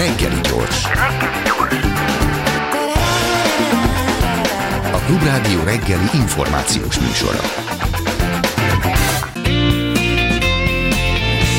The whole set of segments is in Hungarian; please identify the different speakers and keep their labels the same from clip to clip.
Speaker 1: Reggeli gyors. A Klubrádió reggeli információs műsora.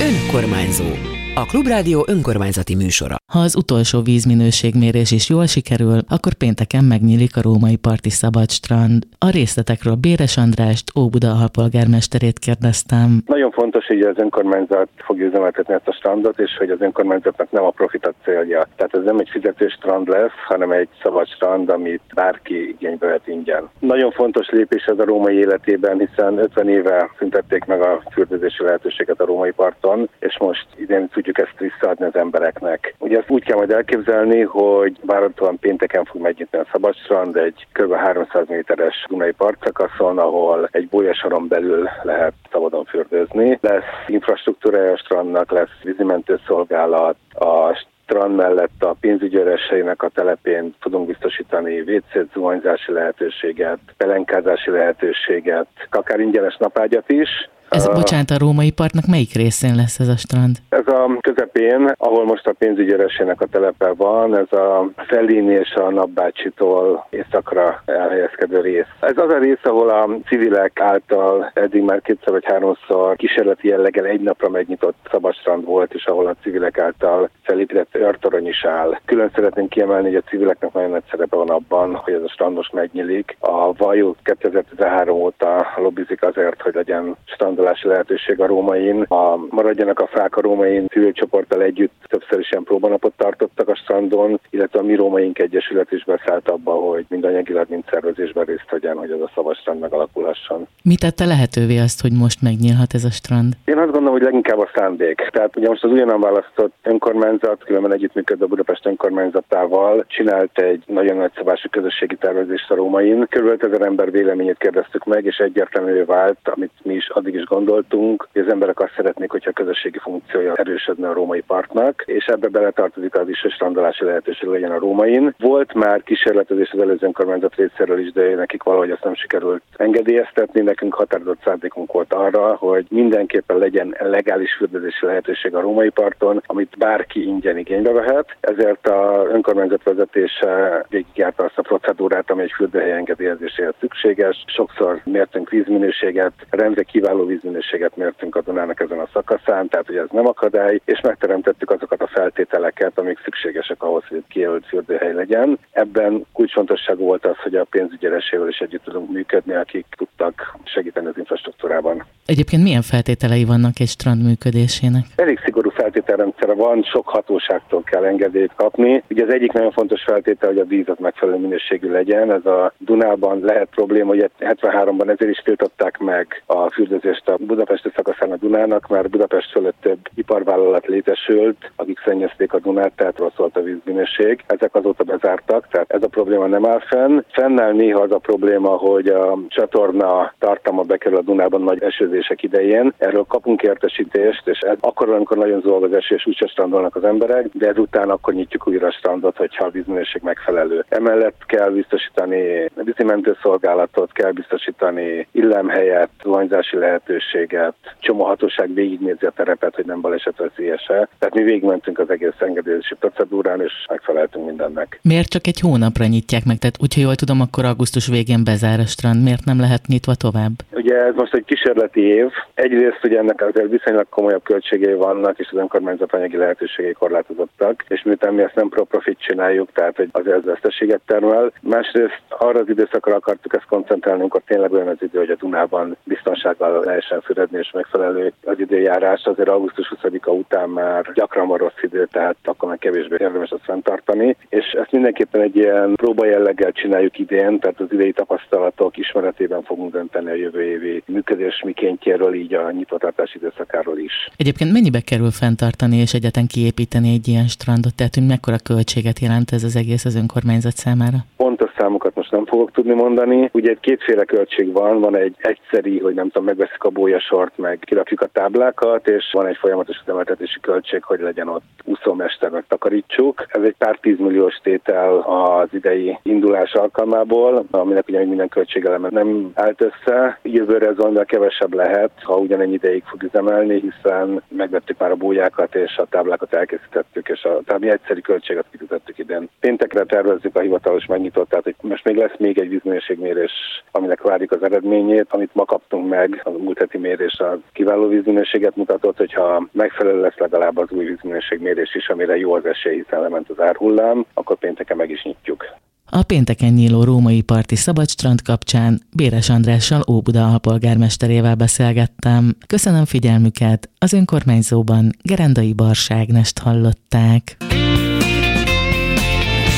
Speaker 2: Önkormányzó a Klubrádió önkormányzati műsora.
Speaker 3: Ha az utolsó vízminőségmérés is jól sikerül, akkor pénteken megnyílik a római parti szabad strand. A részletekről Béres Andrást, Óbuda alpolgármesterét kérdeztem.
Speaker 4: Nagyon fontos, hogy az önkormányzat fogja üzemeltetni ezt a strandot, és hogy az önkormányzatnak nem a profit a célja. Tehát ez nem egy fizetős strand lesz, hanem egy szabad strand, amit bárki igénybe vehet ingyen. Nagyon fontos lépés ez a római életében, hiszen 50 éve szüntették meg a fürdőzési lehetőséget a római parton, és most idén tudjuk ezt visszaadni az embereknek. Ugye ezt úgy kell majd elképzelni, hogy várhatóan pénteken fog megnyitni a Szabadstrand egy kb. 300 méteres Dunai partszakaszon, ahol egy bolyasoron belül lehet szabadon fürdőzni. Lesz infrastruktúrája a strandnak, lesz vízimentőszolgálat, a strand mellett a pénzügyőreseinek a telepén tudunk biztosítani WC-t, zuhanyzási lehetőséget, pelenkázási lehetőséget, akár ingyenes napágyat is,
Speaker 3: ez, uh, bocsánat, a római partnak melyik részén lesz ez a strand?
Speaker 4: Ez a közepén, ahol most a pénzügyeresének a telepe van, ez a Fellini és a Napbácsitól északra elhelyezkedő rész. Ez az a rész, ahol a civilek által eddig már kétszer vagy háromszor kísérleti jelleggel egy napra megnyitott szabadstrand volt, és ahol a civilek által felépített őrtorony is áll. Külön szeretném kiemelni, hogy a civileknek nagyon nagy szerepe van abban, hogy ez a strand most megnyílik. A Vajú 2013 óta lobbizik azért, hogy legyen strand megszállási lehetőség a rómain. A Maradjanak a fák a rómain civil csoporttal együtt többször is ilyen próbanapot tartottak a strandon, illetve a mi rómaink egyesület is beszállt abba, hogy mind anyagilag, mind szervezésben részt vegyen, hogy ez a szabad strand megalakulhasson.
Speaker 3: Mi tette lehetővé azt, hogy most megnyílhat ez a strand?
Speaker 4: Én azt gondolom, hogy leginkább a szándék. Tehát ugye most az ugyanan választott önkormányzat, különben együttműködve a Budapest önkormányzatával csinált egy nagyon nagy szabású közösségi tervezést a rómain. Körülbelül ezer ember véleményét kérdeztük meg, és egyértelművé vált, amit mi is addig is gondoltunk, hogy az emberek azt szeretnék, hogyha a közösségi funkciója erősödne a római parknak, és ebbe beletartozik az is, hogy strandolási lehetőség legyen a rómain. Volt már kísérletezés az előző önkormányzat részéről is, de nekik valahogy azt nem sikerült engedélyeztetni. Nekünk határozott szándékunk volt arra, hogy mindenképpen legyen legális fürdőzési lehetőség a római parton, amit bárki ingyen igénybe vehet. Ezért a önkormányzat vezetése végigjárta azt a procedúrát, ami egy fürdőhely engedélyezéséhez szükséges. Sokszor mértünk vízminőséget, rendre kiváló víz vízminőséget mértünk a Dunának ezen a szakaszán, tehát hogy ez nem akadály, és megteremtettük azokat a feltételeket, amik szükségesek ahhoz, hogy kijelölt fürdőhely legyen. Ebben kulcsfontosságú volt az, hogy a pénzügyeresével is együtt tudunk működni, akik tudtak segíteni az infrastruktúrában.
Speaker 3: Egyébként milyen feltételei vannak egy strand működésének?
Speaker 4: Elég szigorú feltételrendszere van, sok hatóságtól kell engedélyt kapni. Ugye az egyik nagyon fontos feltétel, hogy a víz az megfelelő minőségű legyen. Ez a Dunában lehet probléma, hogy 73-ban ezért is tiltották meg a fürdőzést a budapesti szakaszán a Dunának, mert Budapest fölött több iparvállalat létesült, akik szennyezték a Dunát, tehát rossz volt a vízminőség. Ezek azóta bezártak, tehát ez a probléma nem áll fenn. Fennáll néha az a probléma, hogy a csatorna tartalma bekerül a Dunában nagy esőzések idején. Erről kapunk értesítést, és ez akkor, amikor nagyon zolg az eső, és úgyse strandolnak az emberek, de ezután akkor nyitjuk újra a strandot, hogyha a vízminőség megfelelő. Emellett kell biztosítani vízimentőszolgálatot, kell biztosítani illemhelyet, zuhanyzási lehetőséget, lehetőséget, csomó hatóság végignézi a terepet, hogy nem balesetveszélyese. Tehát mi végigmentünk az egész engedélyezési procedúrán, és megfeleltünk mindennek.
Speaker 3: Miért csak egy hónapra nyitják meg? Tehát, hogyha jól tudom, akkor augusztus végén bezár a strand. Miért nem lehet nyitva tovább?
Speaker 4: Ugye ez most egy kísérleti év. Egyrészt ugye ennek azért viszonylag komolyabb költségei vannak, és az önkormányzat anyagi lehetőségei korlátozottak, és miután mi ezt nem pro profit csináljuk, tehát hogy az ez veszteséget termel. Másrészt arra az időszakra akartuk ezt koncentrálni, amikor tényleg olyan az idő, hogy a Dunában biztonsággal lehessen füredni és megfelelő az időjárás, azért augusztus 20-a után már gyakran van rossz idő, tehát akkor már kevésbé érdemes azt fenntartani, és ezt mindenképpen egy ilyen próba jelleggel csináljuk idén, tehát az idei tapasztalatok ismeretében fogunk dönteni a jövő évi működés mikéntjéről, így a nyitvatartás időszakáról is.
Speaker 3: Egyébként mennyibe kerül fenntartani és egyetlen kiépíteni egy ilyen strandot, tehát hogy mekkora költséget jelent ez az egész az önkormányzat számára?
Speaker 4: Pontos számokat most nem fogok tudni mondani. Ugye egy kétféle költség van, van egy egyszeri, hogy nem tudom, megveszik a bójasort, meg kirakjuk a táblákat, és van egy folyamatos üzemeltetési költség, hogy legyen ott úszómester, meg takarítsuk. Ez egy pár tízmilliós tétel az idei indulás alkalmából, aminek ugye minden költségeleme nem állt össze. Jövőre ez valamivel kevesebb lehet, ha ugyanennyi ideig fog üzemelni, hiszen megvettük már a bójákat, és a táblákat elkészítettük, és a, tehát mi egyszerű költséget kifizettük idén. Péntekre tervezzük a hivatalos megnyitott, tehát hogy most még lesz még egy vízminőségmérés, aminek várjuk az eredményét, amit ma kaptunk meg, a múlt heti mérés a kiváló vízminőséget mutatott, hogyha megfelelő lesz legalább az új vízminőségmérés is, amire jó az esély, hiszen lement az árhullám, akkor pénteken meg is nyitjuk.
Speaker 3: A pénteken nyíló római parti szabadstrand kapcsán Béres Andrással Óbuda alpolgármesterével beszélgettem. Köszönöm figyelmüket, az önkormányzóban Gerendai Barságnest hallották.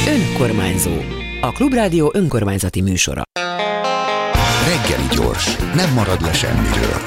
Speaker 2: Önkormányzó. A Klubrádió önkormányzati műsora.
Speaker 1: Reggeli gyors, nem marad le semmiről.